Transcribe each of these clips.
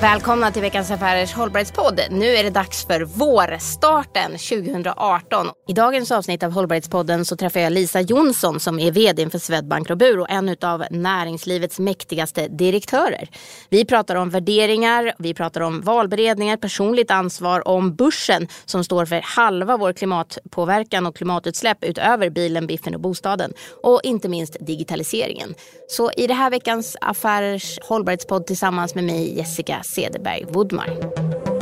Välkomna till veckans Affärers hållbarhetspodd. Nu är det dags för vårstarten 2018. I dagens avsnitt av Hållbarhetspodden så träffar jag Lisa Jonsson som är vd för Swedbank Robur och en av näringslivets mäktigaste direktörer. Vi pratar om värderingar, vi pratar om valberedningar, personligt ansvar, om börsen som står för halva vår klimatpåverkan och klimatutsläpp utöver bilen, biffen och bostaden. Och inte minst digitaliseringen. Så i det här veckans Affärers hållbarhetspodd tillsammans med mig Jessica Cederberg Woodmar.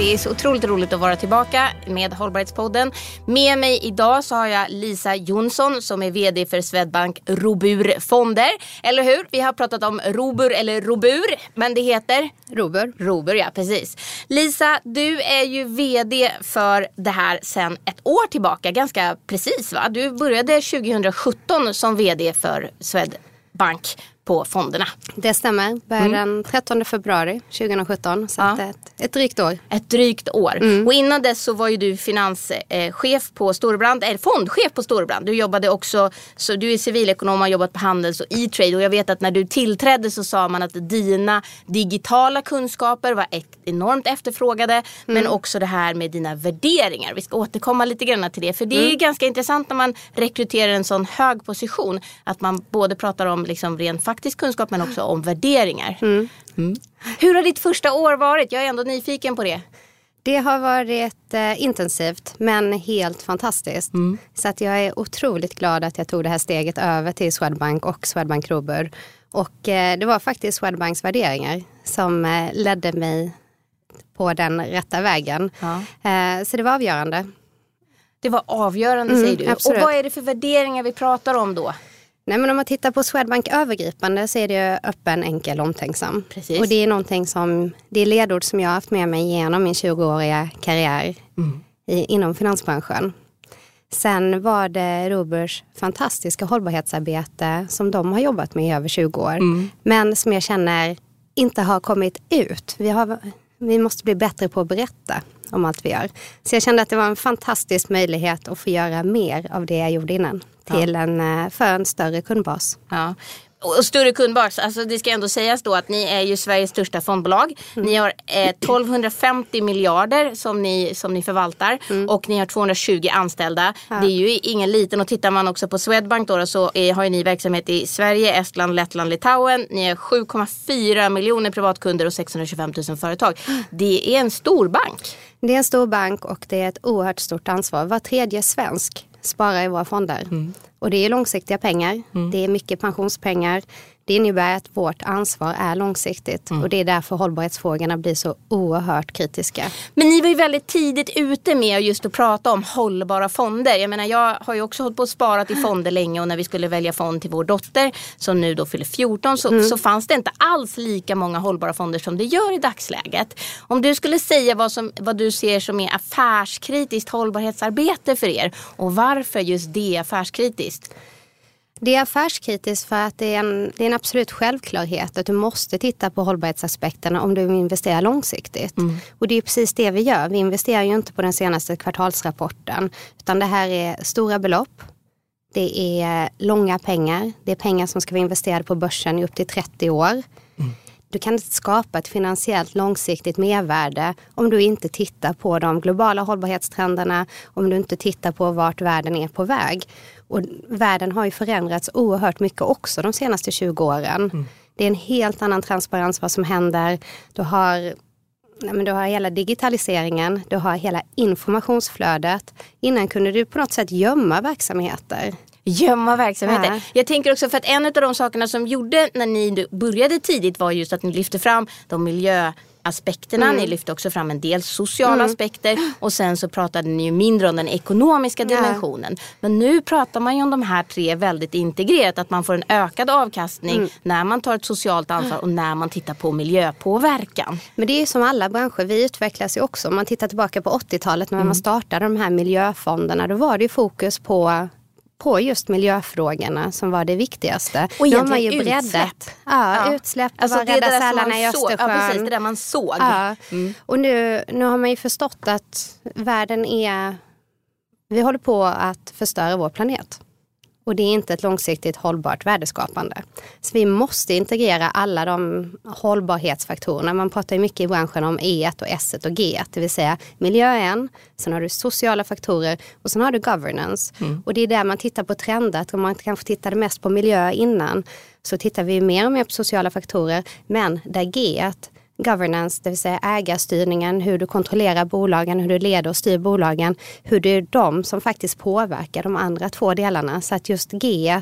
Det är så otroligt roligt att vara tillbaka med Hållbarhetspodden. Med mig idag så har jag Lisa Jonsson som är VD för Swedbank Robur Fonder. Eller hur? Vi har pratat om Robur eller Robur, men det heter? Robur. Robur, ja precis. Lisa, du är ju VD för det här sedan ett år tillbaka, ganska precis va? Du började 2017 som VD för Swedbank på fonderna. Det stämmer. Började mm. den 13 februari 2017. Så ja. ett, ett drygt år. Ett drygt år. Mm. Och innan dess så var ju du finanschef på Storebrand, eller fondchef på Storebrand. Du jobbade också, så du är civilekonom och har jobbat på Handels och E-trade. Och jag vet att när du tillträdde så sa man att dina digitala kunskaper var enormt efterfrågade. Mm. Men också det här med dina värderingar. Vi ska återkomma lite grann till det. För det är mm. ganska intressant när man rekryterar en sån hög position. Att man både pratar om liksom ren praktisk kunskap men också om värderingar. Mm. Mm. Hur har ditt första år varit? Jag är ändå nyfiken på det. Det har varit eh, intensivt men helt fantastiskt. Mm. Så att jag är otroligt glad att jag tog det här steget över till Swedbank och Swedbank Robur. Och eh, det var faktiskt Swedbanks värderingar som eh, ledde mig på den rätta vägen. Ja. Eh, så det var avgörande. Det var avgörande mm, säger du. Absolut. Och vad är det för värderingar vi pratar om då? Nej, men om man tittar på Swedbank övergripande så är det öppen, enkel, omtänksam. Precis. Och det är någonting som, det är ledord som jag har haft med mig genom min 20-åriga karriär mm. i, inom finansbranschen. Sen var det Robers fantastiska hållbarhetsarbete som de har jobbat med i över 20 år. Mm. Men som jag känner inte har kommit ut. Vi, har, vi måste bli bättre på att berätta om allt vi gör. Så jag kände att det var en fantastisk möjlighet att få göra mer av det jag gjorde innan till ja. en, eh, för en större kundbas. Ja. Och större kundbas, alltså det ska ändå sägas då att ni är ju Sveriges största fondbolag. Mm. Ni har eh, 1250 miljarder som ni, som ni förvaltar mm. och ni har 220 anställda. Ja. Det är ju ingen liten och tittar man också på Swedbank då, så är, har ni verksamhet i Sverige, Estland, Lettland, Litauen. Ni har 7,4 miljoner privatkunder och 625 000 företag. Det är en stor bank. Det är en stor bank och det är ett oerhört stort ansvar. Var tredje svensk sparar i våra fonder. Mm. Och det är långsiktiga pengar. Mm. Det är mycket pensionspengar. Det innebär att vårt ansvar är långsiktigt mm. och det är därför hållbarhetsfrågorna blir så oerhört kritiska. Men ni var ju väldigt tidigt ute med just att prata om hållbara fonder. Jag menar jag har ju också hållit på och sparat i fonder länge och när vi skulle välja fond till vår dotter som nu då fyller 14 så, mm. så fanns det inte alls lika många hållbara fonder som det gör i dagsläget. Om du skulle säga vad, som, vad du ser som är affärskritiskt hållbarhetsarbete för er och varför just det är affärskritiskt? Det är affärskritiskt för att det är, en, det är en absolut självklarhet att du måste titta på hållbarhetsaspekterna om du vill investera långsiktigt. Mm. Och det är precis det vi gör. Vi investerar ju inte på den senaste kvartalsrapporten utan det här är stora belopp. Det är långa pengar. Det är pengar som ska vara investerade på börsen i upp till 30 år. Du kan inte skapa ett finansiellt långsiktigt mervärde om du inte tittar på de globala hållbarhetstrenderna, om du inte tittar på vart världen är på väg. Och världen har ju förändrats oerhört mycket också de senaste 20 åren. Mm. Det är en helt annan transparens vad som händer. Du har, nej men du har hela digitaliseringen, du har hela informationsflödet. Innan kunde du på något sätt gömma verksamheter. Gömma verksamheter. Ja. Jag tänker också för att en av de sakerna som gjorde när ni började tidigt var just att ni lyfte fram de miljö aspekterna. Mm. Ni lyfte också fram en del sociala mm. aspekter och sen så pratade ni ju mindre om den ekonomiska dimensionen. Ja. Men nu pratar man ju om de här tre väldigt integrerat. Att man får en ökad avkastning mm. när man tar ett socialt ansvar och när man tittar på miljöpåverkan. Men det är ju som alla branscher, vi utvecklas ju också. Om man tittar tillbaka på 80-talet när man mm. startade de här miljöfonderna. Då var det ju fokus på på just miljöfrågorna som var det viktigaste. Och nu har man ju breddat. Utsläpp. Ja, ja. utsläpp, alltså det rädda sälarna i Östersjön. Ja, precis, det där man såg. Ja. Mm. Och nu, nu har man ju förstått att världen är... Vi håller på att förstöra vår planet. Och det är inte ett långsiktigt hållbart värdeskapande. Så vi måste integrera alla de hållbarhetsfaktorerna. Man pratar ju mycket i branschen om E och S och G, det vill säga miljö är en, sen har du sociala faktorer och sen har du governance. Mm. Och det är där man tittar på trender, om man kanske tittade mest på miljö innan så tittar vi mer och mer på sociala faktorer. Men där G governance, det vill säga ägarstyrningen, hur du kontrollerar bolagen, hur du leder och styr bolagen, hur det är de som faktiskt påverkar de andra två delarna. Så att just G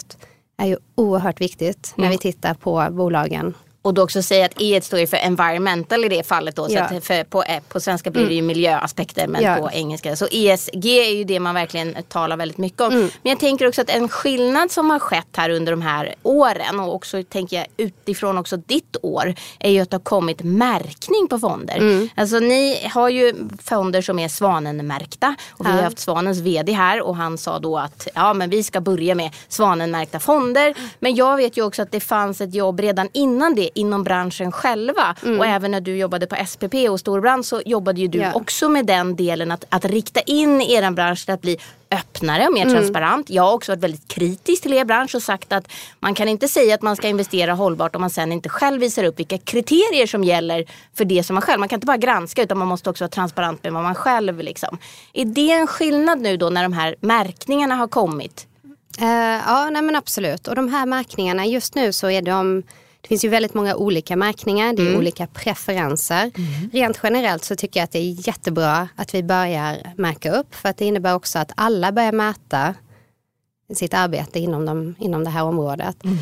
är ju oerhört viktigt när mm. vi tittar på bolagen. Och då också säga att E står för environmental i det fallet då. Ja. Så för, på, eh, på svenska blir det ju mm. miljöaspekter men ja. på engelska. Så ESG är ju det man verkligen talar väldigt mycket om. Mm. Men jag tänker också att en skillnad som har skett här under de här åren och också tänker jag utifrån också ditt år är ju att det har kommit märkning på fonder. Mm. Alltså ni har ju fonder som är Svanenmärkta och vi har haft Svanens vd här och han sa då att ja men vi ska börja med Svanenmärkta fonder. Men jag vet ju också att det fanns ett jobb redan innan det inom branschen själva. Mm. Och även när du jobbade på SPP och Storbrand så jobbade ju du ja. också med den delen att, att rikta in er bransch till att bli öppnare och mer mm. transparent. Jag har också varit väldigt kritisk till er bransch och sagt att man kan inte säga att man ska investera hållbart om man sen inte själv visar upp vilka kriterier som gäller för det som man själv. Man kan inte bara granska utan man måste också vara transparent med vad man själv liksom. Är det en skillnad nu då när de här märkningarna har kommit? Uh, ja, nej men absolut. Och de här märkningarna, just nu så är de det finns ju väldigt många olika märkningar, det är mm. olika preferenser. Mm. Rent generellt så tycker jag att det är jättebra att vi börjar märka upp för att det innebär också att alla börjar mäta sitt arbete inom, de, inom det här området. Mm.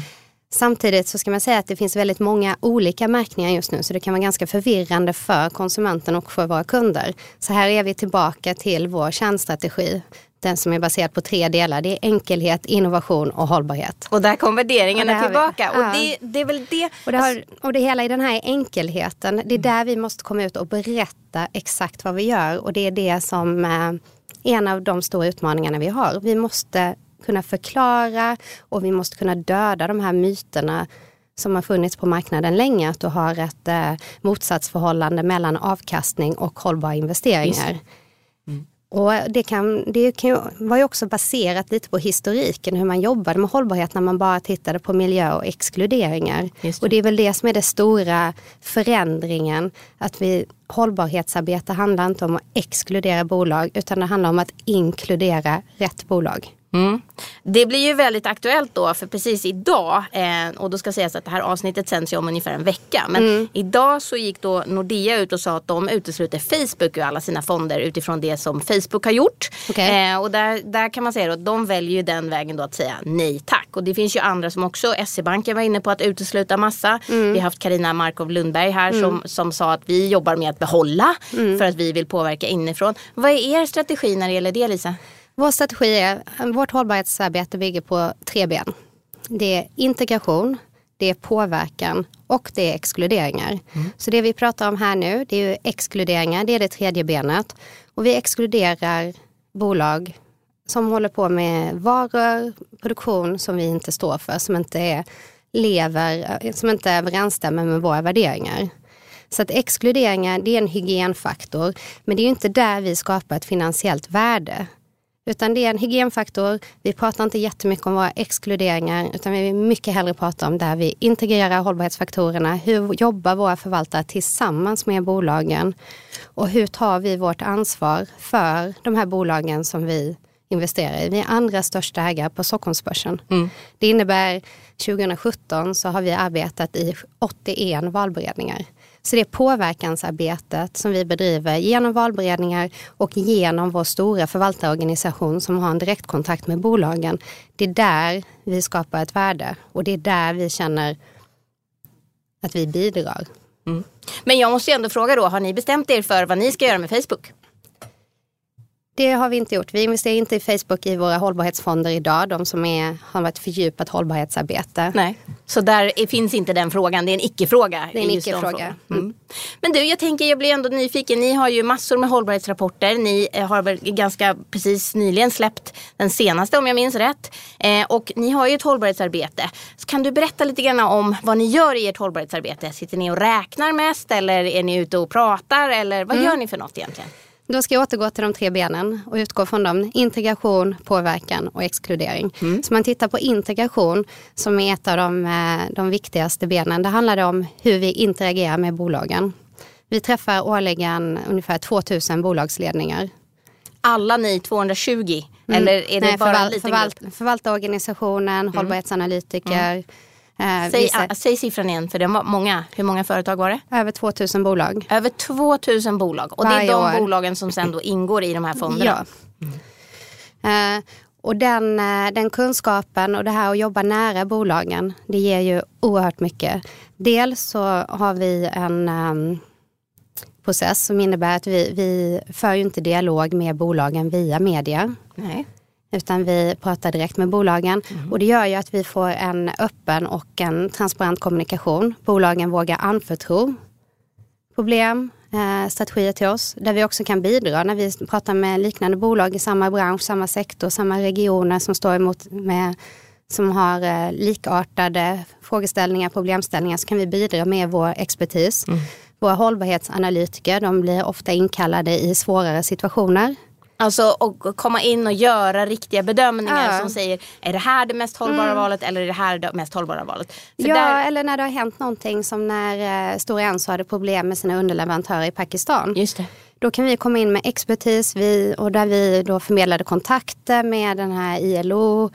Samtidigt så ska man säga att det finns väldigt många olika märkningar just nu så det kan vara ganska förvirrande för konsumenten och för våra kunder. Så här är vi tillbaka till vår kärnstrategi den som är baserad på tre delar. Det är enkelhet, innovation och hållbarhet. Och där kom värderingarna tillbaka. Och det, det är väl det. Och det, har, och det hela i den här enkelheten, det är där vi måste komma ut och berätta exakt vad vi gör. Och det är det som är eh, en av de stora utmaningarna vi har. Vi måste kunna förklara och vi måste kunna döda de här myterna som har funnits på marknaden länge, att du har ett eh, motsatsförhållande mellan avkastning och hållbara investeringar. Och det kan, det kan var ju också baserat lite på historiken, hur man jobbade med hållbarhet när man bara tittade på miljö och exkluderingar. Det. Och det är väl det som är den stora förändringen. Att vi, hållbarhetsarbete handlar inte om att exkludera bolag utan det handlar om att inkludera rätt bolag. Mm. Det blir ju väldigt aktuellt då för precis idag eh, och då ska sägas att det här avsnittet sänds ju om ungefär en vecka. Men mm. idag så gick då Nordea ut och sa att de utesluter Facebook ur alla sina fonder utifrån det som Facebook har gjort. Okay. Eh, och där, där kan man säga att de väljer ju den vägen då att säga nej tack. Och det finns ju andra som också, SE-banken var inne på att utesluta massa. Mm. Vi har haft Karina Markov Lundberg här som, mm. som sa att vi jobbar med att behålla mm. för att vi vill påverka inifrån. Vad är er strategi när det gäller det Lisa? Vår strategi är, vårt hållbarhetsarbete bygger på tre ben. Det är integration, det är påverkan och det är exkluderingar. Mm. Så det vi pratar om här nu, det är exkluderingar, det är det tredje benet. Och vi exkluderar bolag som håller på med varor, produktion som vi inte står för, som inte är, lever, som inte överensstämmer med våra värderingar. Så att exkluderingar det är en hygienfaktor, men det är inte där vi skapar ett finansiellt värde. Utan det är en hygienfaktor. Vi pratar inte jättemycket om våra exkluderingar utan vi vill mycket hellre prata om där vi integrerar hållbarhetsfaktorerna. Hur jobbar våra förvaltare tillsammans med bolagen? Och hur tar vi vårt ansvar för de här bolagen som vi investerar i. Vi är andra största ägare på Stockholmsbörsen. Mm. Det innebär 2017 så har vi arbetat i 81 valberedningar. Så det är påverkansarbetet som vi bedriver genom valberedningar och genom vår stora förvaltarorganisation som har en direktkontakt med bolagen. Det är där vi skapar ett värde och det är där vi känner att vi bidrar. Mm. Men jag måste ju ändå fråga då, har ni bestämt er för vad ni ska göra med Facebook? Det har vi inte gjort. Vi investerar inte i Facebook i våra hållbarhetsfonder idag. De som är, har ett fördjupat hållbarhetsarbete. Nej. Så där är, finns inte den frågan. Det är en icke-fråga. Det är en icke-fråga. Mm. mm. Men du, jag tänker, jag blir ändå nyfiken. Ni har ju massor med hållbarhetsrapporter. Ni eh, har väl ganska precis nyligen släppt den senaste om jag minns rätt. Eh, och ni har ju ett hållbarhetsarbete. Så kan du berätta lite grann om vad ni gör i ert hållbarhetsarbete? Sitter ni och räknar mest eller är ni ute och pratar eller vad mm. gör ni för något egentligen? Då ska jag återgå till de tre benen och utgå från dem. Integration, påverkan och exkludering. Mm. Så man tittar på integration som är ett av de, eh, de viktigaste benen. Det handlar om hur vi interagerar med bolagen. Vi träffar årligen ungefär 2000 bolagsledningar. Alla ni 220? Mm. Eller är det Nej, bara förval, en liten förvalt, grupp? Förvaltarorganisationen, mm. hållbarhetsanalytiker, mm. Eh, säg, säg siffran igen för det var många. Hur många företag var det? Över 2000 bolag. Över 2000 bolag. Och Varje det är de år. bolagen som sen då ingår i de här fonderna. Ja. Mm. Eh, och den, eh, den kunskapen och det här att jobba nära bolagen, det ger ju oerhört mycket. Dels så har vi en um, process som innebär att vi, vi för ju inte dialog med bolagen via media. Nej utan vi pratar direkt med bolagen. Mm. Och det gör ju att vi får en öppen och en transparent kommunikation. Bolagen vågar anförtro problem, eh, strategier till oss, där vi också kan bidra när vi pratar med liknande bolag i samma bransch, samma sektor, samma regioner som står emot med som har eh, likartade frågeställningar, problemställningar, så kan vi bidra med vår expertis. Mm. Våra hållbarhetsanalytiker, de blir ofta inkallade i svårare situationer Alltså och komma in och göra riktiga bedömningar ja. som säger är det här det mest hållbara mm. valet eller är det här det mest hållbara valet? För ja, där... eller när det har hänt någonting som när eh, Stora Enso hade problem med sina underleverantörer i Pakistan. Just det. Då kan vi komma in med expertis vi, och där vi då förmedlade kontakter med den här ILO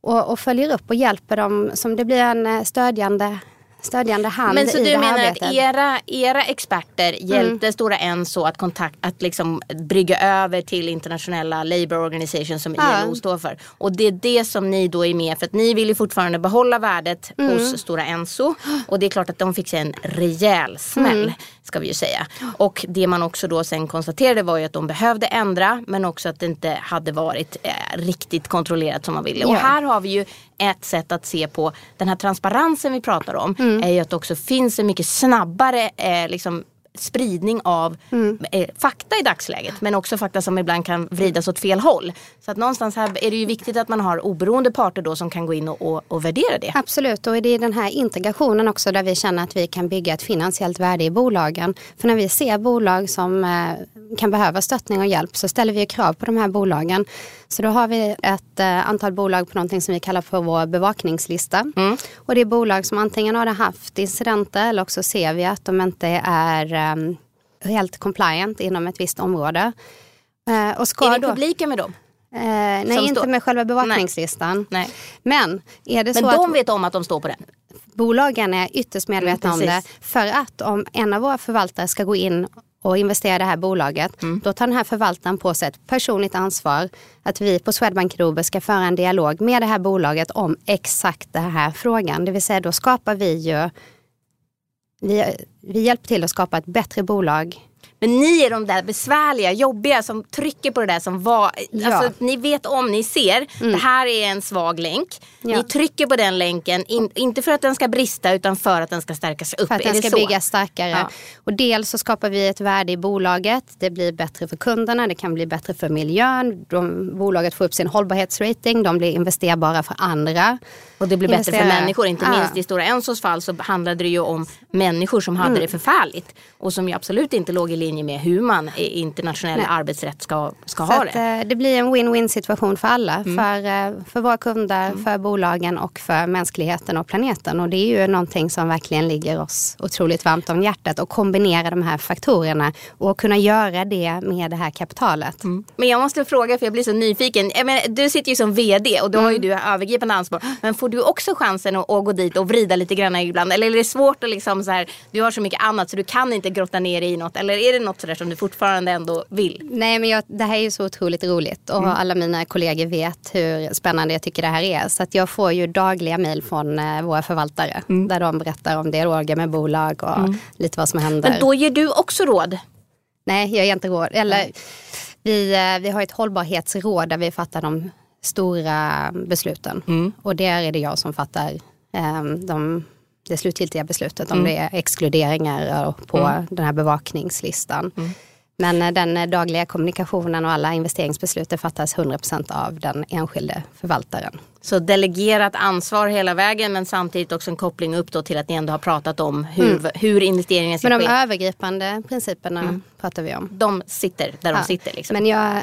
och, och följer upp och hjälper dem som det blir en eh, stödjande stödjande hand Men så i du menar arbetet. att era, era experter mm. hjälpte Stora Enso att, kontakt, att liksom brygga över till internationella labour organization som ja. ILO står för. Och det är det som ni då är med för att ni vill ju fortfarande behålla värdet mm. hos Stora Enso. Och det är klart att de fick sig en rejäl smäll. Mm. Ska vi ju säga. Och det man också då sen konstaterade var ju att de behövde ändra men också att det inte hade varit eh, riktigt kontrollerat som man ville. Och här har vi ju ett sätt att se på den här transparensen vi pratar om. Mm. är ju att det också finns en mycket snabbare eh, liksom, spridning av mm. eh, fakta i dagsläget. Men också fakta som ibland kan vridas åt fel håll. Så att någonstans här är det ju viktigt att man har oberoende parter då som kan gå in och, och, och värdera det. Absolut och det är den här integrationen också där vi känner att vi kan bygga ett finansiellt värde i bolagen. För när vi ser bolag som eh, kan behöva stöttning och hjälp så ställer vi krav på de här bolagen. Så då har vi ett eh, antal bolag på någonting som vi kallar för vår bevakningslista. Mm. Och det är bolag som antingen har haft incidenter eller också ser vi att de inte är um, helt compliant inom ett visst område. Uh, och ska är ni då, publika med dem? Uh, nej, inte med själva bevakningslistan. Nej. Men är det Men så de att, vet om att de står på den? Bolagen är ytterst medvetna mm, om det. För att om en av våra förvaltare ska gå in och investera i det här bolaget, mm. då tar den här förvaltaren på sig ett personligt ansvar att vi på Swedbank Robur ska föra en dialog med det här bolaget om exakt den här frågan. Det vill säga då skapar vi ju, vi, vi hjälper till att skapa ett bättre bolag men ni är de där besvärliga, jobbiga som trycker på det där som var. Ja. Alltså, ni vet om, ni ser. Mm. Det här är en svag länk. Ja. Ni trycker på den länken, in, inte för att den ska brista utan för att den ska stärkas upp. För att den ska byggas starkare. Ja. Och dels så skapar vi ett värde i bolaget. Det blir bättre för kunderna, det kan bli bättre för miljön. De, bolaget får upp sin hållbarhetsrating, de blir investerbara för andra. Och det blir bättre för människor. Inte minst i Stora Ensos fall så handlade det ju om människor som hade mm. det förfärligt. Och som ju absolut inte låg i linje med hur man i internationell Nej. arbetsrätt ska, ska ha att, det. Eh, det blir en win-win situation för alla. Mm. För, eh, för våra kunder, mm. för bolagen och för mänskligheten och planeten. Och det är ju någonting som verkligen ligger oss otroligt varmt om hjärtat. Och kombinera de här faktorerna och kunna göra det med det här kapitalet. Mm. Men jag måste fråga för jag blir så nyfiken. Menar, du sitter ju som vd och då har ju mm. du övergripande ansvar. Men får du också chansen att, att gå dit och vrida lite grann ibland? Eller är det svårt att liksom så här, du har så mycket annat så du kan inte grotta ner i något? Eller är det något sådär som du fortfarande ändå vill? Nej men jag, det här är ju så otroligt roligt och mm. alla mina kollegor vet hur spännande jag tycker det här är. Så att jag får ju dagliga mejl från eh, våra förvaltare mm. där de berättar om dialoger med bolag och mm. lite vad som händer. Men då ger du också råd? Nej, jag ger inte råd. Eller, vi, eh, vi har ett hållbarhetsråd där vi fattar de stora besluten. Mm. Och där är det jag som fattar um, de, det slutgiltiga beslutet. Om mm. det är exkluderingar på mm. den här bevakningslistan. Mm. Men eh, den eh, dagliga kommunikationen och alla investeringsbeslut fattas 100% av den enskilde förvaltaren. Så delegerat ansvar hela vägen men samtidigt också en koppling upp då till att ni ändå har pratat om hur, mm. hur investeringen ska ske. Men de ske. övergripande principerna mm. pratar vi om. De sitter där ja. de sitter. Liksom. Men jag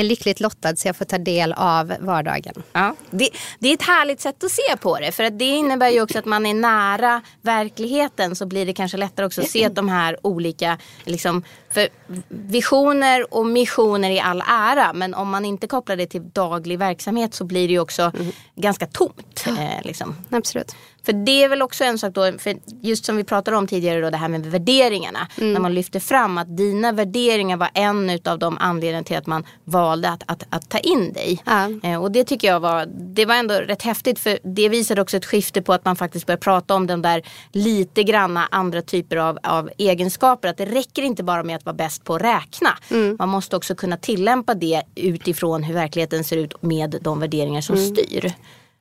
är lyckligt lottad så jag får ta del av vardagen. Ja, det, det, är ett härligt sätt att se på det. För att det innebär ju också att man är nära verkligheten så blir det kanske lättare också att se de här olika liksom, för visioner och missioner i all ära men om man inte kopplar det till daglig verksamhet så blir det ju också mm. ganska tomt. Eh, liksom. Absolut. För det är väl också en sak då, för just som vi pratade om tidigare då det här med värderingarna. Mm. När man lyfter fram att dina värderingar var en av de anledningarna till att man valde att, att, att ta in dig. Ja. Eh, och det tycker jag var, det var ändå rätt häftigt för det visade också ett skifte på att man faktiskt börjar prata om den där lite granna andra typer av, av egenskaper. Att det räcker inte bara med att vara bäst på att räkna. Mm. Man måste också kunna tillämpa det utifrån hur verkligheten ser ut med de värderingar som mm. styr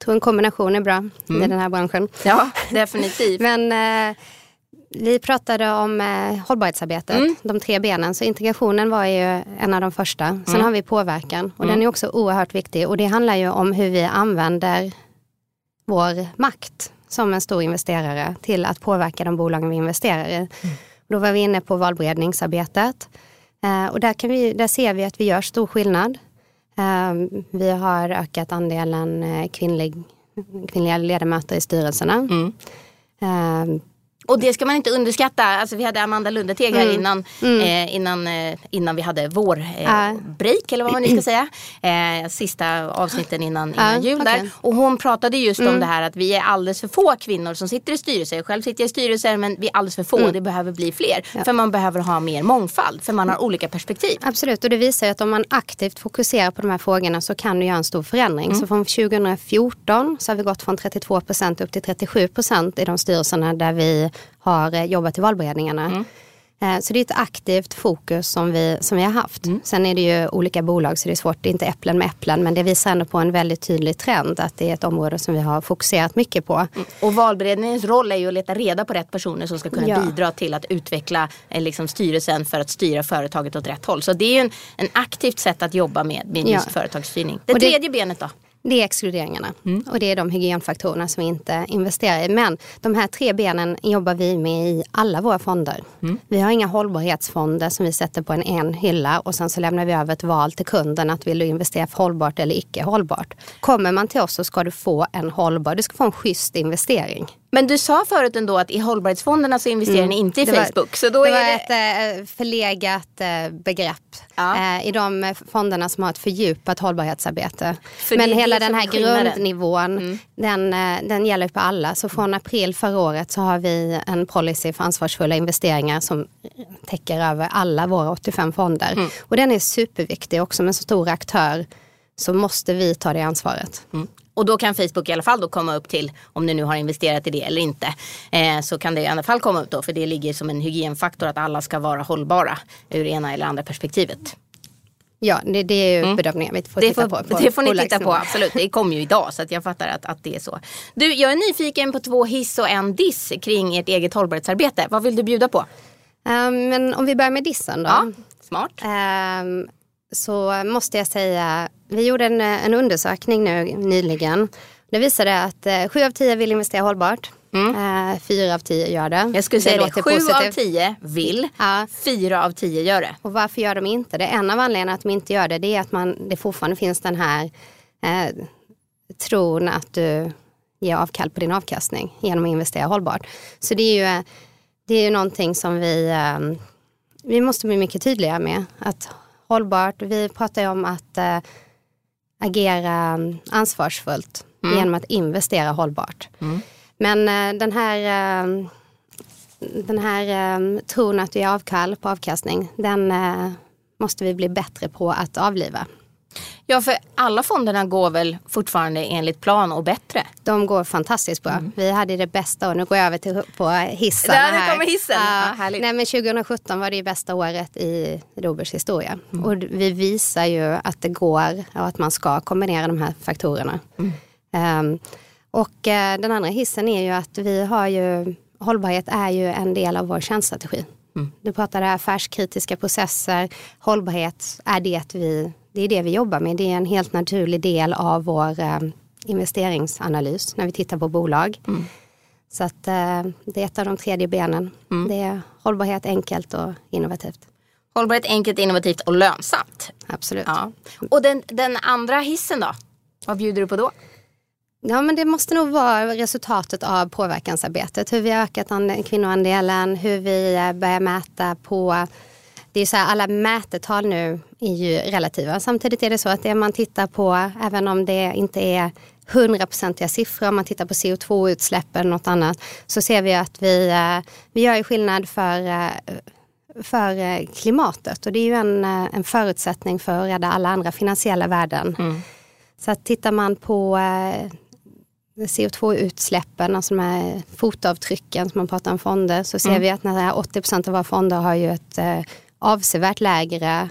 tror en kombination är bra mm. i den här branschen. Ja, definitivt. Men eh, vi pratade om eh, hållbarhetsarbetet, mm. de tre benen. Så integrationen var ju en av de första. Sen mm. har vi påverkan och den mm. är också oerhört viktig. Och det handlar ju om hur vi använder vår makt som en stor investerare till att påverka de bolagen vi investerar i. Mm. Då var vi inne på valberedningsarbetet. Eh, och där, kan vi, där ser vi att vi gör stor skillnad. Ehm, vi har ökat andelen eh, kvinnlig, kvinnliga ledamöter i styrelserna. Mm. Och det ska man inte underskatta. Alltså, vi hade Amanda Lundeteg här mm. innan, mm. Eh, innan, eh, innan vi hade vår eh, break eller vad man nu ska säga. Eh, sista avsnitten innan, innan jul okay. där. Och hon pratade just mm. om det här att vi är alldeles för få kvinnor som sitter i styrelser. Själv sitter jag i styrelser men vi är alldeles för få mm. det behöver bli fler. Ja. För man behöver ha mer mångfald för man har olika perspektiv. Absolut och det visar att om man aktivt fokuserar på de här frågorna så kan du göra en stor förändring. Mm. Så från 2014 så har vi gått från 32 procent upp till 37 procent i de styrelserna där vi har eh, jobbat i valberedningarna. Mm. Eh, så det är ett aktivt fokus som vi, som vi har haft. Mm. Sen är det ju olika bolag så det är svårt, det är inte äpplen med äpplen men det visar ändå på en väldigt tydlig trend att det är ett område som vi har fokuserat mycket på. Mm. Och valberedningens roll är ju att leta reda på rätt personer som ska kunna ja. bidra till att utveckla eh, liksom, styrelsen för att styra företaget åt rätt håll. Så det är ju en, en aktivt sätt att jobba med, med ja. företagsstyrning. Det, det tredje benet då? Det är exkluderingarna mm. och det är de hygienfaktorerna som vi inte investerar i. Men de här tre benen jobbar vi med i alla våra fonder. Mm. Vi har inga hållbarhetsfonder som vi sätter på en, en hylla och sen så lämnar vi över ett val till kunden att vill du investera för hållbart eller icke hållbart. Kommer man till oss så ska du få en hållbar, du ska få en schysst investering. Men du sa förut ändå att i hållbarhetsfonderna så investerar mm. ni inte i det Facebook. Var, så då det är var det... ett äh, förlegat äh, begrepp ja. äh, i de fonderna som har ett fördjupat hållbarhetsarbete. För Men hela den här grundnivån mm. den, den gäller på alla. Så från april förra året så har vi en policy för ansvarsfulla investeringar som täcker över alla våra 85 fonder. Mm. Och den är superviktig också med en så stor aktör så måste vi ta det ansvaret. Mm. Och då kan Facebook i alla fall då komma upp till, om ni nu har investerat i det eller inte, eh, så kan det i alla fall komma upp då, för det ligger som en hygienfaktor att alla ska vara hållbara ur ena eller andra perspektivet. Ja, det, det är ju mm. bedömningen vi får det titta får, på, på. Det får ni titta på, absolut. Det kom ju idag så att jag fattar att, att det är så. Du, jag är nyfiken på två hiss och en diss kring ert eget hållbarhetsarbete. Vad vill du bjuda på? Um, men om vi börjar med dissen då. Ja, smart. Um, så måste jag säga, vi gjorde en, en undersökning nu nyligen. Det visade att eh, sju av tio vill investera hållbart. Mm. Eh, fyra av tio gör det. Jag skulle säga det, det. sju positivt. av tio vill, ja. fyra av tio gör det. Och varför gör de inte det? En av anledningarna att de inte gör det, det är att man, det fortfarande finns den här eh, tron att du ger avkall på din avkastning genom att investera hållbart. Så det är ju, det är ju någonting som vi, eh, vi måste bli mycket tydliga med. Att hållbart. Vi pratar ju om att äh, agera ansvarsfullt mm. genom att investera hållbart. Mm. Men äh, den här, äh, den här tron att vi är avkall på avkastning, den måste vi bli bättre på att avliva. Ja, för alla fonderna går väl fortfarande enligt plan och bättre? De går fantastiskt bra. Mm. Vi hade det bästa och nu går jag över till på hissen. Där här. kommer hissen. Ja, nej, men 2017 var det bästa året i Robers historia. Mm. Och vi visar ju att det går och att man ska kombinera de här faktorerna. Mm. Um, och uh, den andra hissen är ju att vi har ju, hållbarhet är ju en del av vår tjänststrategi. Mm. Du pratade affärskritiska processer, hållbarhet är det vi, det är det vi jobbar med. Det är en helt naturlig del av vår eh, investeringsanalys när vi tittar på bolag. Mm. Så att, eh, det är ett av de tredje benen. Mm. Det är hållbarhet, enkelt och innovativt. Hållbarhet, enkelt, innovativt och lönsamt. Absolut. Ja. Och den, den andra hissen då? Vad bjuder du på då? Ja men det måste nog vara resultatet av påverkansarbetet. Hur vi har ökat kvinnoandelen, hur vi eh, börjar mäta på det är så här, alla mätetal nu är ju relativa. Samtidigt är det så att det man tittar på, även om det inte är hundraprocentiga siffror, om man tittar på CO2-utsläpp eller något annat, så ser vi att vi, eh, vi gör ju skillnad för, eh, för klimatet. Och det är ju en, en förutsättning för att rädda alla andra finansiella värden. Mm. Så att tittar man på CO2-utsläppen, alltså de här fotavtrycken som man pratar om fonder, så ser mm. vi att när 80 procent av våra fonder har ju ett eh, avsevärt lägre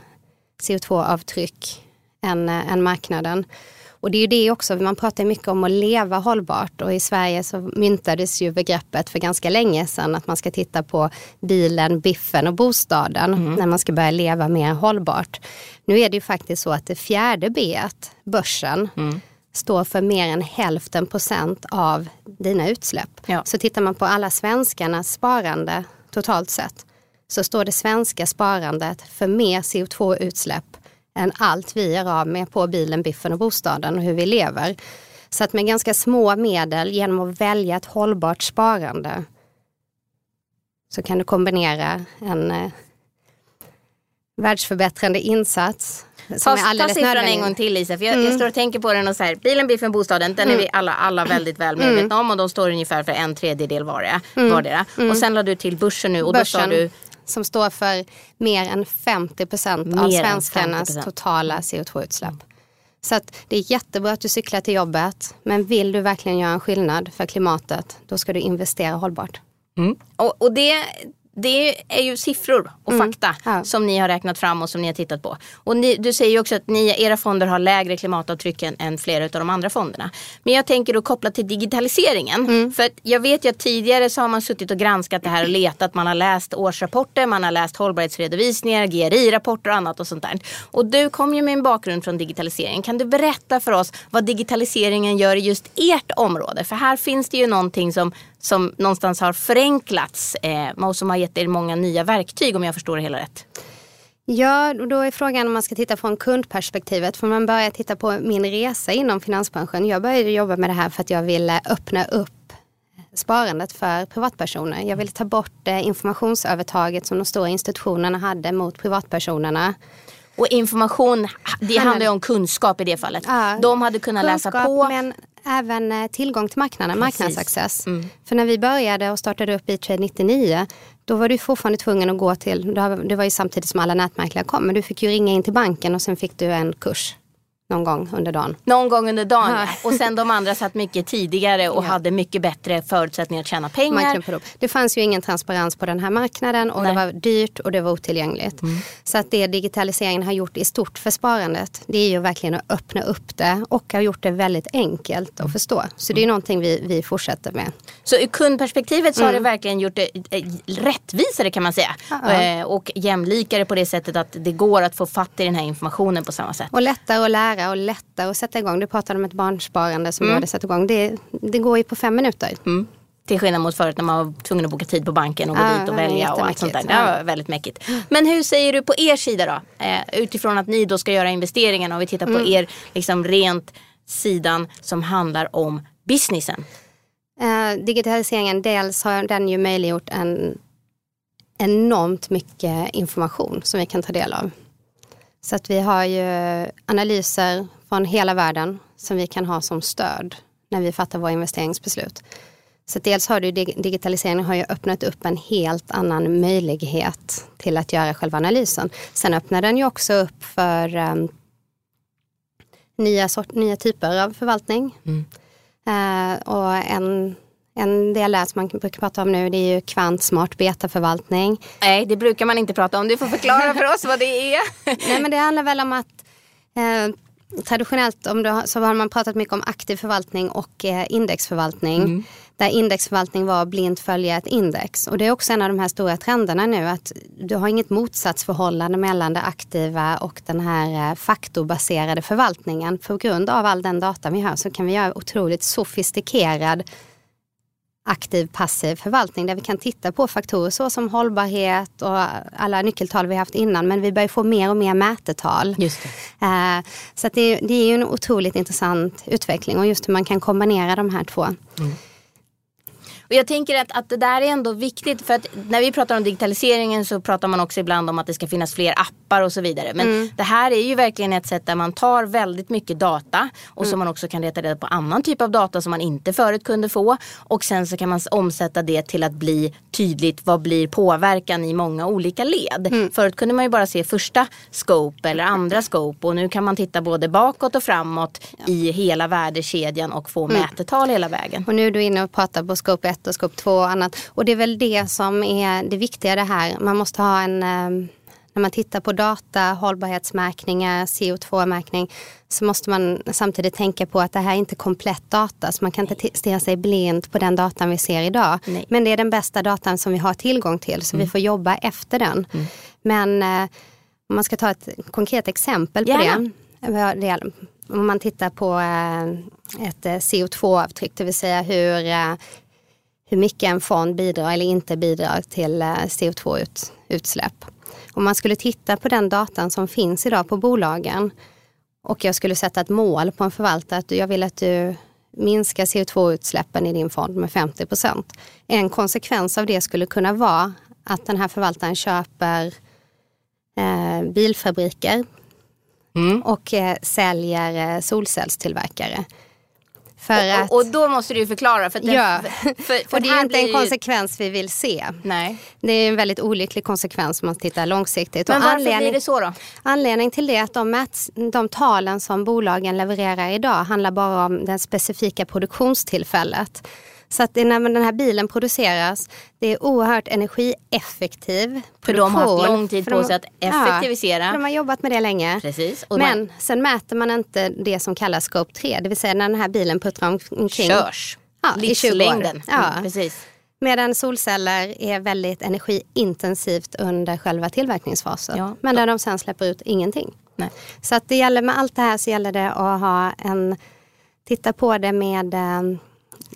CO2-avtryck än, äh, än marknaden. Och det är ju det också, man pratar mycket om att leva hållbart och i Sverige så myntades ju begreppet för ganska länge sedan att man ska titta på bilen, biffen och bostaden mm. när man ska börja leva mer hållbart. Nu är det ju faktiskt så att det fjärde B, börsen, mm står för mer än hälften procent av dina utsläpp. Ja. Så tittar man på alla svenskarnas sparande totalt sett så står det svenska sparandet för mer CO2-utsläpp än allt vi gör av med på bilen, biffen och bostaden och hur vi lever. Så att med ganska små medel genom att välja ett hållbart sparande så kan du kombinera en eh, världsförbättrande insats som ta, ta siffran nödvändig. en gång till Lisa. För jag, mm. jag, står och tänker på den och så här, bilen, biffen, bostaden. Den mm. är vi alla, alla väldigt väl mm. medvetna om och de står ungefär för en tredjedel vardera. Mm. vardera. Och mm. sen lade du till börsen nu och börsen. då sa du som står för mer än 50 procent av svenskarnas totala CO2-utsläpp. Så att det är jättebra att du cyklar till jobbet. Men vill du verkligen göra en skillnad för klimatet, då ska du investera hållbart. Mm. Och, och det det är ju siffror och mm. fakta ja. som ni har räknat fram och som ni har tittat på. Och ni, du säger ju också att ni, era fonder har lägre klimatavtryck än, än flera av de andra fonderna. Men jag tänker då kopplat till digitaliseringen. Mm. För jag vet ju att tidigare så har man suttit och granskat det här och letat. Man har läst årsrapporter, man har läst hållbarhetsredovisningar, GRI-rapporter och annat och sånt där. Och du kom ju med en bakgrund från digitalisering. Kan du berätta för oss vad digitaliseringen gör i just ert område? För här finns det ju någonting som som någonstans har förenklats eh, och som har gett er många nya verktyg om jag förstår det hela rätt. Ja, då är frågan om man ska titta från kundperspektivet. För man börjar titta på min resa inom finansbranschen. Jag började jobba med det här för att jag ville öppna upp sparandet för privatpersoner. Jag ville ta bort eh, informationsövertaget som de stora institutionerna hade mot privatpersonerna. Och information, det handlar ju om kunskap i det fallet. Ja, de hade kunnat kunskap, läsa på. Men även eh, tillgång till marknaden, marknadsaccess. Mm. För när vi började och startade upp E-trade 99 då var du fortfarande tvungen att gå till, det var ju samtidigt som alla nätmäklare kom, men du fick ju ringa in till banken och sen fick du en kurs någon gång under dagen. Någon gång under dagen ja. Och sen de andra satt mycket tidigare och ja. hade mycket bättre förutsättningar att tjäna pengar. Det fanns ju ingen transparens på den här marknaden och Nej. det var dyrt och det var otillgängligt. Mm. Så att det digitaliseringen har gjort i stort för sparandet det är ju verkligen att öppna upp det och har gjort det väldigt enkelt att förstå. Så det är mm. någonting vi, vi fortsätter med. Så ur kundperspektivet så mm. har det mm. verkligen gjort det eh, rättvisare kan man säga. Ja. Och jämlikare på det sättet att det går att få fatt i den här informationen på samma sätt. Och lättare att lära och lättare att sätta igång. Du pratade om ett barnsparande som mm. du hade satt igång. Det, det går ju på fem minuter. Mm. Till skillnad mot förut när man var tvungen att boka tid på banken och gå ah, dit och välja och allt sånt där. Det var väldigt mäckigt. Men hur säger du på er sida då? Eh, utifrån att ni då ska göra investeringarna och vi tittar på mm. er liksom rent sidan som handlar om businessen. Eh, digitaliseringen, dels har den ju möjliggjort en enormt mycket information som vi kan ta del av. Så att vi har ju analyser från hela världen som vi kan ha som stöd när vi fattar våra investeringsbeslut. Så dels har du digitaliseringen har ju öppnat upp en helt annan möjlighet till att göra själva analysen. Sen öppnar den ju också upp för um, nya, sort, nya typer av förvaltning. Mm. Uh, och en en del som man brukar prata om nu det är ju kvantsmart betaförvaltning. Nej, det brukar man inte prata om. Du får förklara för oss vad det är. Nej, men det handlar väl om att eh, traditionellt om du, så har man pratat mycket om aktiv förvaltning och eh, indexförvaltning. Mm. Där indexförvaltning var blint följa ett index. Och det är också en av de här stora trenderna nu att du har inget motsatsförhållande mellan det aktiva och den här eh, faktorbaserade förvaltningen. På grund av all den data vi har så kan vi göra otroligt sofistikerad aktiv passiv förvaltning där vi kan titta på faktorer så som hållbarhet och alla nyckeltal vi haft innan men vi börjar få mer och mer mätetal. Just det. Eh, så det, det, är ju en otroligt intressant utveckling och just hur man kan kombinera de här två. Mm. Och jag tänker att, att det där är ändå viktigt för att när vi pratar om digitaliseringen så pratar man också ibland om att det ska finnas fler appar och så vidare. Men mm. det här är ju verkligen ett sätt där man tar väldigt mycket data och mm. som man också kan leta reda på annan typ av data som man inte förut kunde få. Och sen så kan man omsätta det till att bli tydligt vad blir påverkan i många olika led. Mm. Förut kunde man ju bara se första scope eller andra scope och nu kan man titta både bakåt och framåt ja. i hela värdekedjan och få mm. mätetal hela vägen. Och nu är du inne och pratar på scope 1 och scope 2 och annat. Och det är väl det som är det viktiga det här. Man måste ha en eh, när man tittar på data, hållbarhetsmärkningar, CO2-märkning så måste man samtidigt tänka på att det här är inte komplett data. Så man kan inte stirra sig blind på den datan vi ser idag. Nej. Men det är den bästa datan som vi har tillgång till så mm. vi får jobba efter den. Mm. Men eh, om man ska ta ett konkret exempel på yeah. det. Om man tittar på eh, ett eh, CO2-avtryck, det vill säga hur hur mycket en fond bidrar eller inte bidrar till eh, CO2-utsläpp. Om man skulle titta på den datan som finns idag på bolagen och jag skulle sätta ett mål på en förvaltare att jag vill att du minskar CO2-utsläppen i din fond med 50 procent. En konsekvens av det skulle kunna vara att den här förvaltaren köper eh, bilfabriker mm. och eh, säljer eh, solcellstillverkare. För och, och då måste du förklara. För den, ja, för, för och det är inte en konsekvens vi vill se. Nej. Det är en väldigt olycklig konsekvens om man tittar långsiktigt. Men och varför blir det så då? Anledningen till det är att de, mäts, de talen som bolagen levererar idag handlar bara om det specifika produktionstillfället. Så att när den här bilen produceras, det är oerhört energieffektiv För de har haft lång tid på sig att effektivisera. Ja, de har jobbat med det länge. Precis. Men man... sen mäter man inte det som kallas scope 3, det vill säga när den här bilen puttrar omkring. Körs. Ja, Livslängden. Ja. Mm, precis. Medan solceller är väldigt energiintensivt under själva tillverkningsfasen. Ja. Men där de sen släpper ut ingenting. Nej. Så att det gäller med allt det här så gäller det att ha en, titta på det med eh, med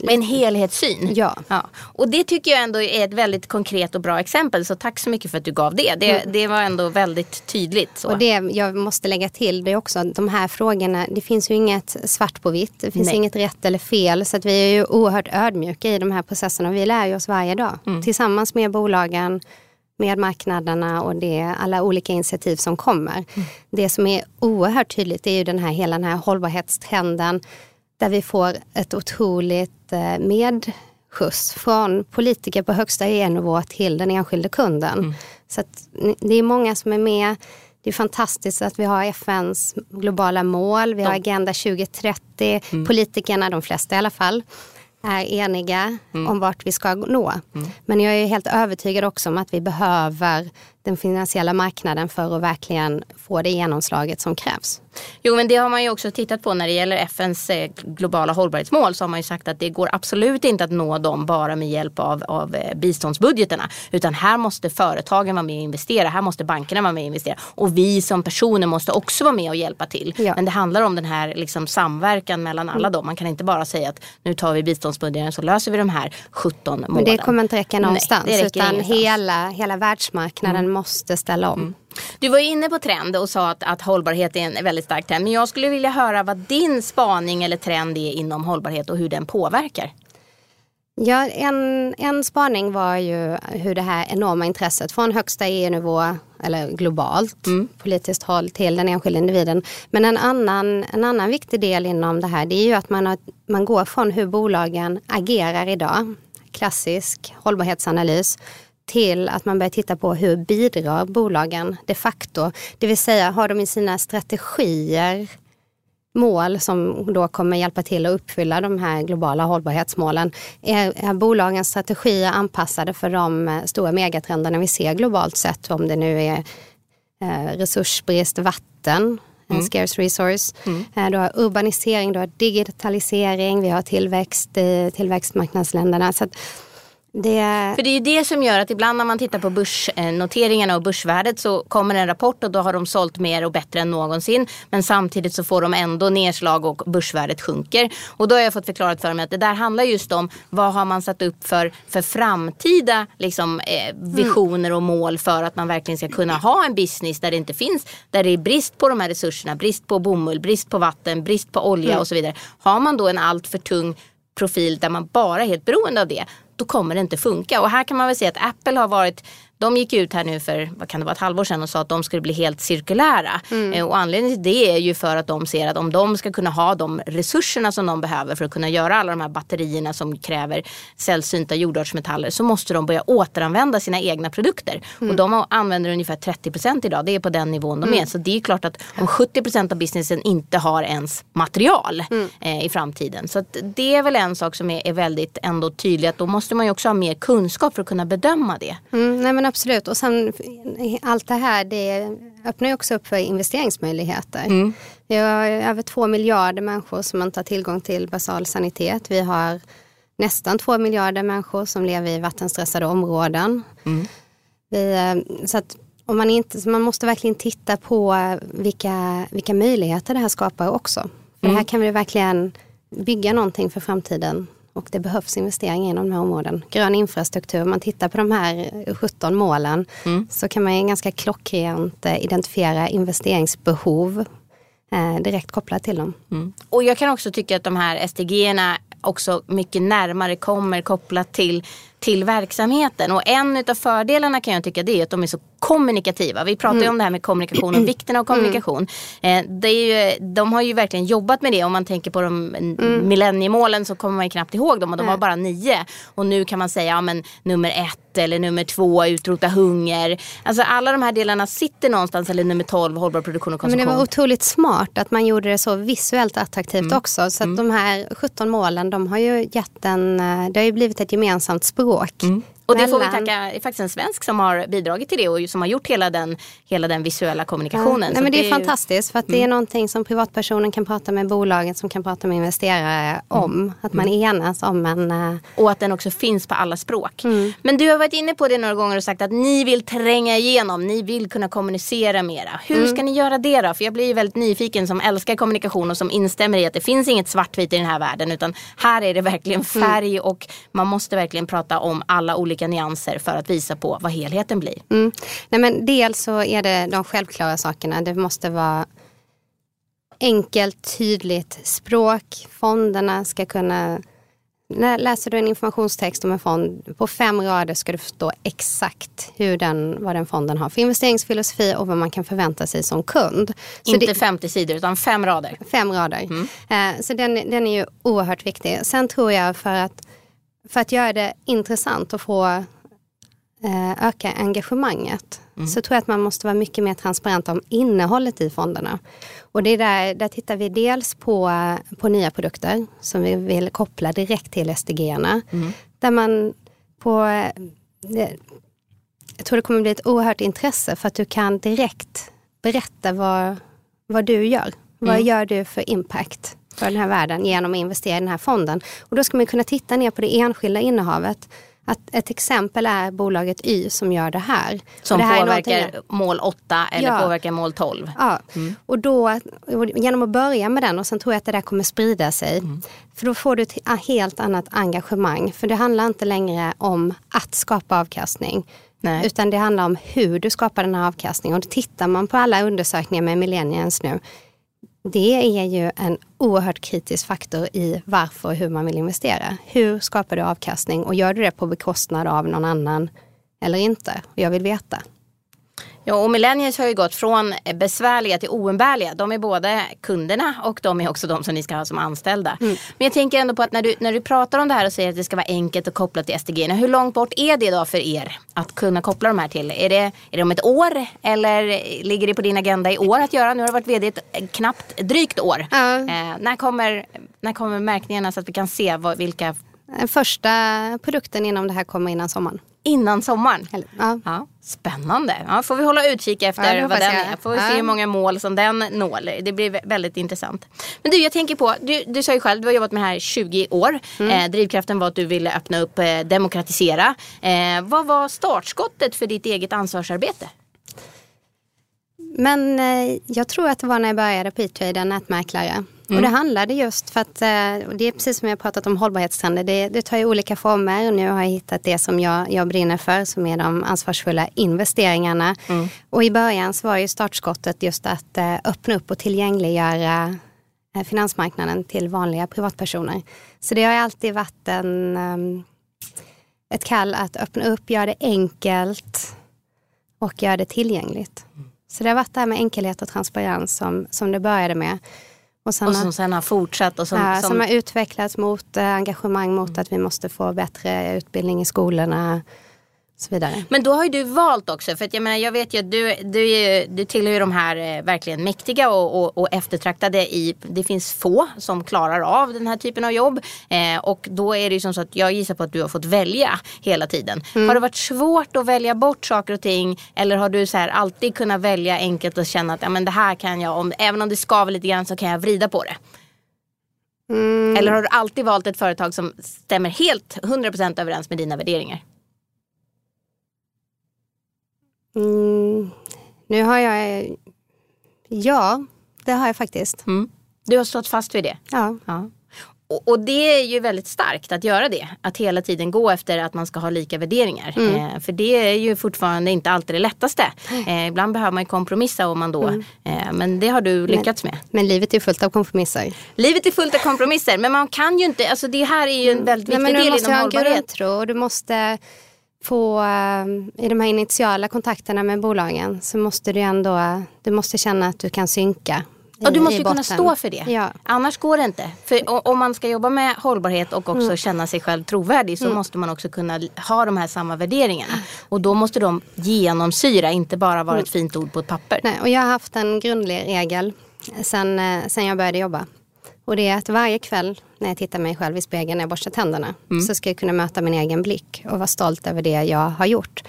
en helhetssyn. Ja. ja. Och det tycker jag ändå är ett väldigt konkret och bra exempel. Så tack så mycket för att du gav det. Det, mm. det var ändå väldigt tydligt. Så. Och det jag måste lägga till det är också de här frågorna. Det finns ju inget svart på vitt. Det finns Nej. inget rätt eller fel. Så att vi är ju oerhört ödmjuka i de här processerna. Vi lär ju oss varje dag. Mm. Tillsammans med bolagen med marknaderna och det, alla olika initiativ som kommer. Mm. Det som är oerhört tydligt är ju den här, hela den här hållbarhetstrenden där vi får ett otroligt eh, medskjuts från politiker på högsta EU-nivå till den enskilde kunden. Mm. Så det är många som är med. Det är fantastiskt att vi har FNs globala mål, vi har Agenda 2030. Mm. Politikerna, de flesta i alla fall, är eniga mm. om vart vi ska nå. Mm. Men jag är helt övertygad också om att vi behöver den finansiella marknaden för att verkligen få det genomslaget som krävs. Jo men det har man ju också tittat på när det gäller FNs eh, globala hållbarhetsmål så har man ju sagt att det går absolut inte att nå dem bara med hjälp av, av eh, biståndsbudgeterna. Utan här måste företagen vara med och investera, här måste bankerna vara med och investera. Och vi som personer måste också vara med och hjälpa till. Ja. Men det handlar om den här liksom, samverkan mellan alla mm. dem. Man kan inte bara säga att nu tar vi biståndsbudgeten så löser vi de här 17 målen. Men det kommer inte räcka någonstans. Nej, utan hela, hela världsmarknaden mm måste ställa om. Mm. Du var inne på trend och sa att, att hållbarhet är en väldigt stark trend. Men jag skulle vilja höra vad din spaning eller trend är inom hållbarhet och hur den påverkar. Ja, en, en spaning var ju hur det här enorma intresset från högsta EU-nivå eller globalt mm. politiskt håll till den enskilda individen. Men en annan, en annan viktig del inom det här det är ju att man, har, man går från hur bolagen agerar idag, klassisk hållbarhetsanalys, till att man börjar titta på hur bidrar bolagen de facto. Det vill säga har de i sina strategier mål som då kommer hjälpa till att uppfylla de här globala hållbarhetsmålen. Är, är bolagens strategier anpassade för de eh, stora megatrenderna vi ser globalt sett? Om det nu är eh, resursbrist, vatten, en mm. scarce resource. Mm. Eh, du har urbanisering, du har digitalisering, vi har tillväxt i tillväxtmarknadsländerna. Så det... För det är ju det som gör att ibland när man tittar på börsnoteringarna och börsvärdet så kommer en rapport och då har de sålt mer och bättre än någonsin. Men samtidigt så får de ändå nedslag och börsvärdet sjunker. Och då har jag fått förklarat för mig att det där handlar just om vad har man satt upp för, för framtida liksom, eh, visioner och mål för att man verkligen ska kunna ha en business där det inte finns, där det är brist på de här resurserna, brist på bomull, brist på vatten, brist på olja mm. och så vidare. Har man då en alltför tung profil där man bara är helt beroende av det, då kommer det inte funka. Och här kan man väl säga att Apple har varit de gick ut här nu för vad kan det vara, ett halvår sedan och sa att de skulle bli helt cirkulära. Mm. Eh, och anledningen till det är ju för att de ser att om de ska kunna ha de resurserna som de behöver för att kunna göra alla de här batterierna som kräver sällsynta jordartsmetaller så måste de börja återanvända sina egna produkter. Mm. Och de använder ungefär 30% idag. Det är på den nivån de mm. är. Så det är klart att om 70% av businessen inte har ens material mm. eh, i framtiden. Så det är väl en sak som är, är väldigt ändå tydlig att då måste man ju också ha mer kunskap för att kunna bedöma det. Mm, nej, absolut. Och sen allt det här det öppnar ju också upp för investeringsmöjligheter. Mm. Vi har över två miljarder människor som inte har tillgång till basal sanitet. Vi har nästan två miljarder människor som lever i vattenstressade områden. Mm. Vi, eh, så att om man, inte, man måste verkligen titta på vilka, vilka möjligheter det här skapar också. För mm. här kan vi verkligen bygga någonting för framtiden och det behövs investeringar inom de här områdena. Grön infrastruktur, om man tittar på de här 17 målen mm. så kan man ganska klockrent eh, identifiera investeringsbehov eh, direkt kopplat till dem. Mm. Och jag kan också tycka att de här SDG-erna också mycket närmare kommer kopplat till till verksamheten. Och en av fördelarna kan jag tycka det är att de är så kommunikativa. Vi pratar mm. ju om det här med kommunikation och vikten av mm. kommunikation. Mm. det är ju, de har ju verkligen jobbat med det. Om man tänker på de mm. millenniemålen så kommer man ju knappt ihåg dem och de var bara nio. Och nu kan man säga ja, men, nummer ett eller nummer två, utrota hunger. Alltså alla de här delarna sitter någonstans, eller nummer tolv, hållbar produktion och konsumtion. Men det var otroligt smart att man gjorde det så visuellt attraktivt mm. också. Så att mm. de här 17 målen, de har ju gett en, eh, det har ju blivit ett gemensamt språk. Mm. Och det får vi tacka, det är faktiskt en svensk som har bidragit till det och som har gjort hela den, hela den visuella kommunikationen. Ja, nej, men det, det är fantastiskt för att mm. det är någonting som privatpersonen kan prata med bolaget som kan prata med investerare mm. om. Att man mm. enas om en... Uh... Och att den också finns på alla språk. Mm. Men du har varit inne på det några gånger och sagt att ni vill tränga igenom, ni vill kunna kommunicera mera. Hur mm. ska ni göra det då? För jag blir ju väldigt nyfiken som älskar kommunikation och som instämmer i att det finns inget svartvitt i den här världen utan här är det verkligen mm. färg och man måste verkligen prata om alla olika olika nyanser för att visa på vad helheten blir? Mm. Nej, men dels så är det de självklara sakerna. Det måste vara enkelt, tydligt språk. Fonderna ska kunna Läser du en informationstext om en fond, på fem rader ska du förstå exakt hur den, vad den fonden har för investeringsfilosofi och vad man kan förvänta sig som kund. Så Inte det, 50 sidor utan fem rader. Fem rader. Mm. Eh, så den, den är ju oerhört viktig. Sen tror jag för att för att göra det intressant och få eh, öka engagemanget mm. så tror jag att man måste vara mycket mer transparent om innehållet i fonderna. Och det är där, där tittar vi dels på, på nya produkter som vi vill koppla direkt till SDG-erna. Mm. Där man på, det, jag tror det kommer bli ett oerhört intresse för att du kan direkt berätta vad, vad du gör. Mm. Vad gör du för impact? För den här världen genom att investera i den här fonden. Och då ska man kunna titta ner på det enskilda innehavet. Att ett exempel är bolaget Y som gör det här. Som det här påverkar mål 8 eller ja. påverkar mål 12. Ja, mm. och då genom att börja med den och sen tror jag att det där kommer sprida sig. Mm. För då får du ett helt annat engagemang. För det handlar inte längre om att skapa avkastning. Nej. Utan det handlar om hur du skapar den här avkastningen. Och då tittar man på alla undersökningar med millennials nu det är ju en oerhört kritisk faktor i varför och hur man vill investera. Hur skapar du avkastning och gör du det på bekostnad av någon annan eller inte? Jag vill veta. Ja, och millennials har ju gått från besvärliga till oumbärliga. De är både kunderna och de är också de som ni ska ha som anställda. Mm. Men jag tänker ändå på att när du, när du pratar om det här och säger att det ska vara enkelt att koppla till SDG. Hur långt bort är det då för er att kunna koppla de här till? Är det, är det om ett år eller ligger det på din agenda i år att göra? Nu har du varit vd ett knappt drygt år. Mm. Eh, när, kommer, när kommer märkningarna så att vi kan se vad, vilka Första produkten inom det här kommer innan sommaren. Innan sommaren. Ja. Ja, spännande. Ja, får vi hålla utkik efter Ja, vad den är. Får vi se hur många mål som den når. Det blir vä- väldigt intressant. Men du, jag tänker på, du, du sa ju själv, du har jobbat med det här i 20 år. Mm. Eh, drivkraften var att du ville öppna upp, eh, demokratisera. Eh, vad var startskottet för ditt eget ansvarsarbete? Men eh, jag tror att det var när jag började på E-trade, nätmäklare. Mm. Och det handlade just för att, eh, och det är precis som jag pratat om hållbarhetstrender, det, det tar ju olika former och nu har jag hittat det som jag, jag brinner för som är de ansvarsfulla investeringarna. Mm. Och i början så var ju startskottet just att eh, öppna upp och tillgängliggöra eh, finansmarknaden till vanliga privatpersoner. Så det har alltid varit en, ehm, ett kall att öppna upp, göra det enkelt och göra det tillgängligt. Så det har varit det här med enkelhet och transparens som, som det började med. Och sen, Och har- som sen har fortsatt. Och som, ja, som, som har utvecklats mot eh, engagemang mot att vi måste få bättre utbildning i skolorna så vidare. Men då har ju du valt också, för att jag menar jag vet ju att du, du, är, du tillhör ju de här eh, verkligen mäktiga och, och, och eftertraktade i, det finns få som klarar av den här typen av jobb. Eh, och då är det ju som så att jag gissar på att du har fått välja hela tiden. Har det varit svårt att välja bort saker och ting eller har du så här alltid kunnat välja enkelt och känna att ja, men det här kan jag, om, även om det skaver lite grann så kan jag vrida på det? Mm, Eller har du alltid valt ett företag som stämmer helt 100% överens med dina värderingar? Mm, nu har jag, ja det har jag faktiskt. Mm. Du har stått fast vid det? Ja. Ja. Och, och det är ju väldigt starkt att göra det. Att hela tiden gå efter att man ska ha lika värderingar. Eh, för det är ju fortfarande inte alltid det lättaste. Eh, ibland behöver man ju kompromissa om man då. Eh, men det har du lyckats med. Men livet är fullt av kompromisser. Livet är fullt av kompromisser. Men man kan ju inte, alltså det här är ju en väldigt Nej, viktig men du del måste inom ha en hållbarhet. grundtro och du måste få, eh, i de här initiala kontakterna med bolagen så måste du ändå, du måste känna att du kan synka. Och du måste ju kunna stå för det. Ja. Annars går det inte. För om man ska jobba med hållbarhet och också Mm. känna sig själv trovärdig så måste man också kunna ha de här samma värderingarna. Och då måste de genomsyra, inte bara vara ett fint ord på ett papper. Nej, och jag har haft en grundlig regel sen, eh, sen jag började jobba. Och det är att varje kväll när jag tittar mig själv i spegeln när jag borstar tänderna så ska jag kunna möta min egen blick och vara stolt över det jag har gjort.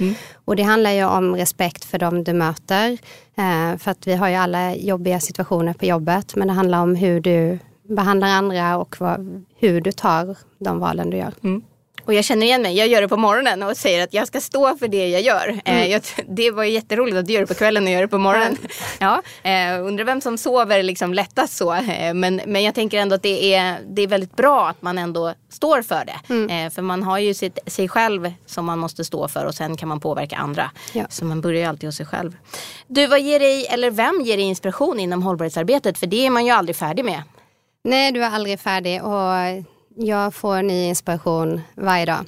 Och det handlar ju om respekt för dem du möter. Eh, för att vi har ju alla jobbiga situationer på jobbet. Men det handlar om hur du behandlar andra och vad, hur du tar de valen du gör. Och jag känner igen mig, jag gör det på morgonen och säger att jag ska stå för det jag gör. Eh, Mm. jag, det var ju jätteroligt att du gör det på kvällen och gör det på morgonen. Ja, eh, undrar vem som sover liksom lättast så. Eh, men, men jag tänker ändå att det är, det är väldigt bra att man ändå står för det. Mm. För man har ju sitt, sig själv som man måste stå för och sen kan man påverka andra. Ja. Så man börjar ju alltid hos sig själv. Du, vad ger dig, eller vem ger dig inspiration inom hållbarhetsarbetet? För det är man ju aldrig färdig med. Nej, du är aldrig färdig och jag får ny inspiration varje dag.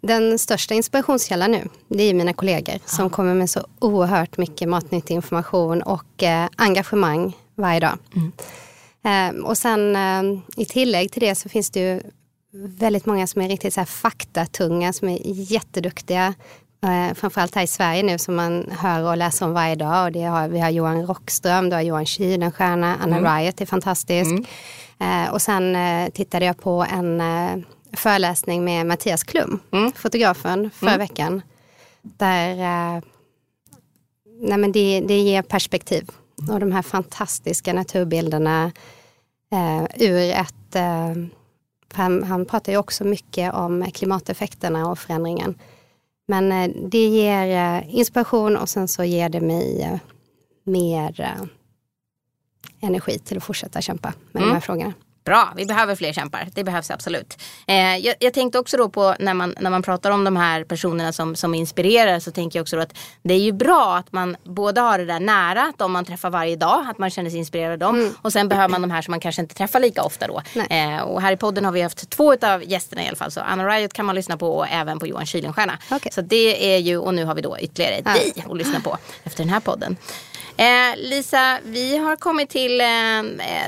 Den största inspirationskällan nu, det är mina kollegor som kommer med så oerhört mycket matnyttig information och eh, engagemang varje dag. Eh, och sen eh, i tillägg till det så finns det ju väldigt många som är riktigt så här faktatunga, som är jätteduktiga. Eh, framförallt här i Sverige nu som man hör och läser om varje dag. Och det har, vi har Johan Rockström, du har Johan Kylenstierna, Anna Riot är fantastisk. Eh, och sen eh, tittade jag på en eh, föreläsning med Mattias Klum, fotografen, förra veckan. Där eh, nej men det, det ger perspektiv. Och de här fantastiska naturbilderna eh, ur ett... Eh, han, han pratar ju också mycket om klimateffekterna och förändringen. Men eh, det ger eh, inspiration och sen så ger det mig eh, mer eh, energi till att fortsätta kämpa med de här frågorna. Bra, vi behöver fler kämpar. Det behövs absolut. Eh, jag, jag tänkte också då på när man, när man pratar om de här personerna som, som inspirerar så tänker jag också då att det är ju bra att man både har det där nära, de man träffar varje dag, att man känner sig inspirerad av dem. Och sen behöver man de här som man kanske inte träffar lika ofta då. Eh, och här i podden har vi haft två av gästerna i alla fall. Så Anna Riot kan man lyssna på och även på Johan Kylenstierna. Okej. Så det är ju, och nu har vi då ytterligare dig att lyssna på efter den här podden. Eh, Lisa, vi har kommit till eh,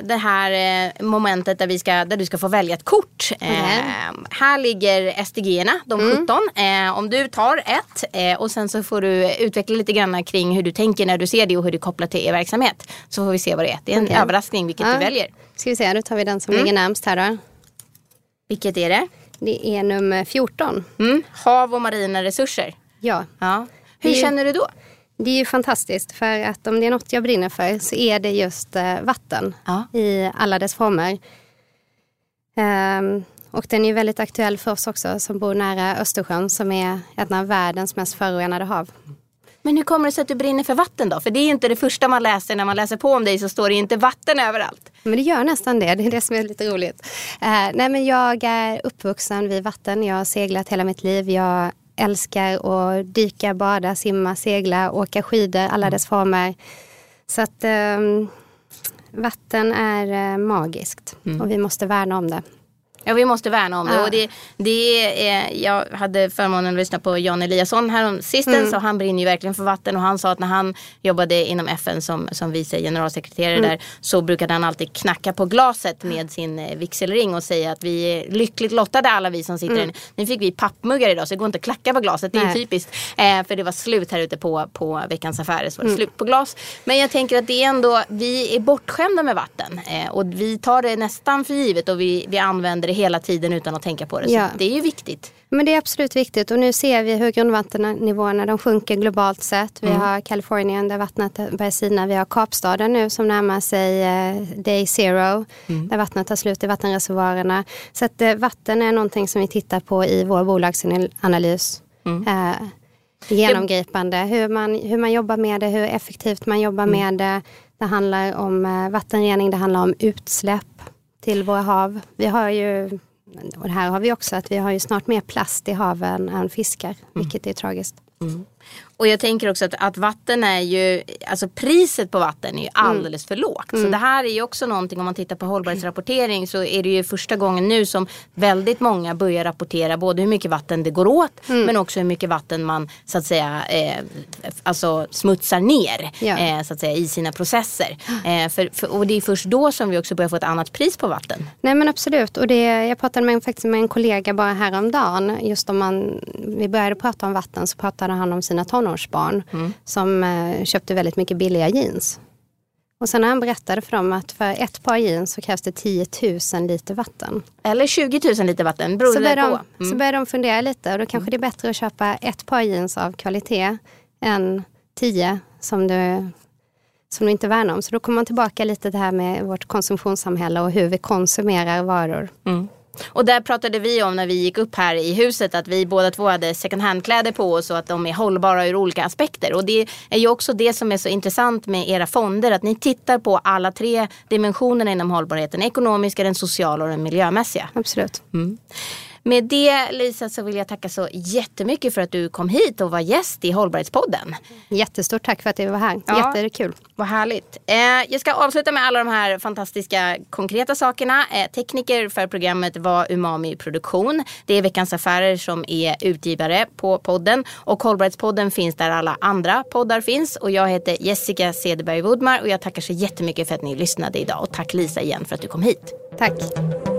det här eh, momentet där, vi ska, där du ska få välja ett kort. Eh, Här ligger SDG-erna, de 17. Eh, om du tar ett eh, och sen så får du utveckla lite grann kring hur du tänker när du ser det och hur du kopplar till er verksamhet. Så får vi se vad det är. Det är en Okej. överraskning vilket Ja. du väljer. Ska vi se, då tar vi den som ligger närmst här då. Vilket är det? Det är nummer 14. Mm. Hav och marina resurser. Ja. ja. Hur känner du då? Det är ju fantastiskt för att om det är något jag brinner för så är det just eh, vatten ja. i alla dess former. Um, och den är väldigt aktuell för oss också som bor nära Östersjön som är ett av världens mest förorenade hav. Men hur kommer det sig att du brinner för vatten då? För det är ju inte det första man läser när man läser på om dig så står det inte vatten överallt. Men det gör nästan det, det är det som är lite roligt. Uh, nej men jag är uppvuxen vid vatten, jag har seglat hela mitt liv. Jag älskar att dyka, bada, simma, segla, åka skidor, alla mm. dess former. Så att um, vatten är uh, magiskt mm. och vi måste värna om det. Ja, vi måste värna om det. Ja. Och det, det är, jag hade förmånen att lyssna på Jan Eliasson här sistens mm. och han brinner ju verkligen för vatten och han sa att när han jobbade inom FN som, som vice generalsekreterare mm. där så brukade han alltid knacka på glaset med sin eh, vigselring och säga att vi är lyckligt lottade alla vi som sitter mm. här. Nu fick vi pappmuggar idag så det går inte att klacka på glaset. Det är typiskt. Eh, för det var slut här ute på, på Veckans Affärer så var det mm. slut på glas. Men jag tänker att det är ändå, vi är bortskämda med vatten eh, och vi tar det nästan för givet och vi, vi använder det hela tiden utan att tänka på det. Ja. Så det är ju viktigt. Men det är absolut viktigt och nu ser vi hur grundvattennivåerna de sjunker globalt sett. Vi mm. har Kalifornien där vattnet börjar sina. Vi har Kapstaden nu som närmar sig eh, day zero. Mm. Där vattnet tar slut i vattenreservoarerna. Så att eh, vatten är någonting som vi tittar på i vår bolagsanalys. Mm. Eh, genomgripande. Hur man, hur man jobbar med det, hur effektivt man jobbar mm. med det. Det handlar om eh, vattenrening, det handlar om utsläpp till våra hav. Vi har ju och här har vi också att vi har ju snart mer plast i haven än fiskar, mm. vilket är tragiskt. Mm. Och jag tänker också att, att vatten är ju, alltså priset på vatten är ju mm. alldeles för lågt. Mm. Så det här är ju också någonting om man tittar på hållbarhetsrapportering så är det ju första gången nu som väldigt många börjar rapportera både hur mycket vatten det går åt mm. men också hur mycket vatten man så att säga eh, alltså smutsar ner ja. eh, så att säga, i sina processer. Eh, för, för, och det är först då som vi också börjar få ett annat pris på vatten. Nej men absolut och det, jag pratade med, faktiskt med en kollega bara häromdagen. Just om man, vi började prata om vatten så pratade han om sina tonår tonårsbarn mm. som eh, köpte väldigt mycket billiga jeans. Och sen när han berättade för dem att för ett par jeans så krävs det 10 000 liter vatten. Eller 20 000 liter vatten, beror så det på. De, mm. Så börjar de fundera lite och då kanske det är bättre att köpa ett par jeans av kvalitet än 10 som du, som du inte värnar om. Så då kommer man tillbaka lite till det här med vårt konsumtionssamhälle och hur vi konsumerar varor. Mm. Och där pratade vi om när vi gick upp här i huset att vi båda två hade second hand-kläder på oss och att de är hållbara ur olika aspekter. Och det är ju också det som är så intressant med era fonder, att ni tittar på alla tre dimensionerna inom hållbarheten. Ekonomiska, den sociala och den miljömässiga. Absolut. Mm. Med det Lisa så vill jag tacka så jättemycket för att du kom hit och var gäst i Hållbarhetspodden. Jättestort tack för att du var här. Ja, Jättekul. Vad härligt. Eh, jag ska avsluta med alla de här fantastiska konkreta sakerna. Eh, tekniker för programmet var Umami Produktion. Det är Veckans Affärer som är utgivare på podden. Och Hållbarhetspodden finns där alla andra poddar finns. Och jag heter Jessica Cederberg Woodmar och jag tackar så jättemycket för att ni lyssnade idag. Och tack Lisa igen för att du kom hit. Tack.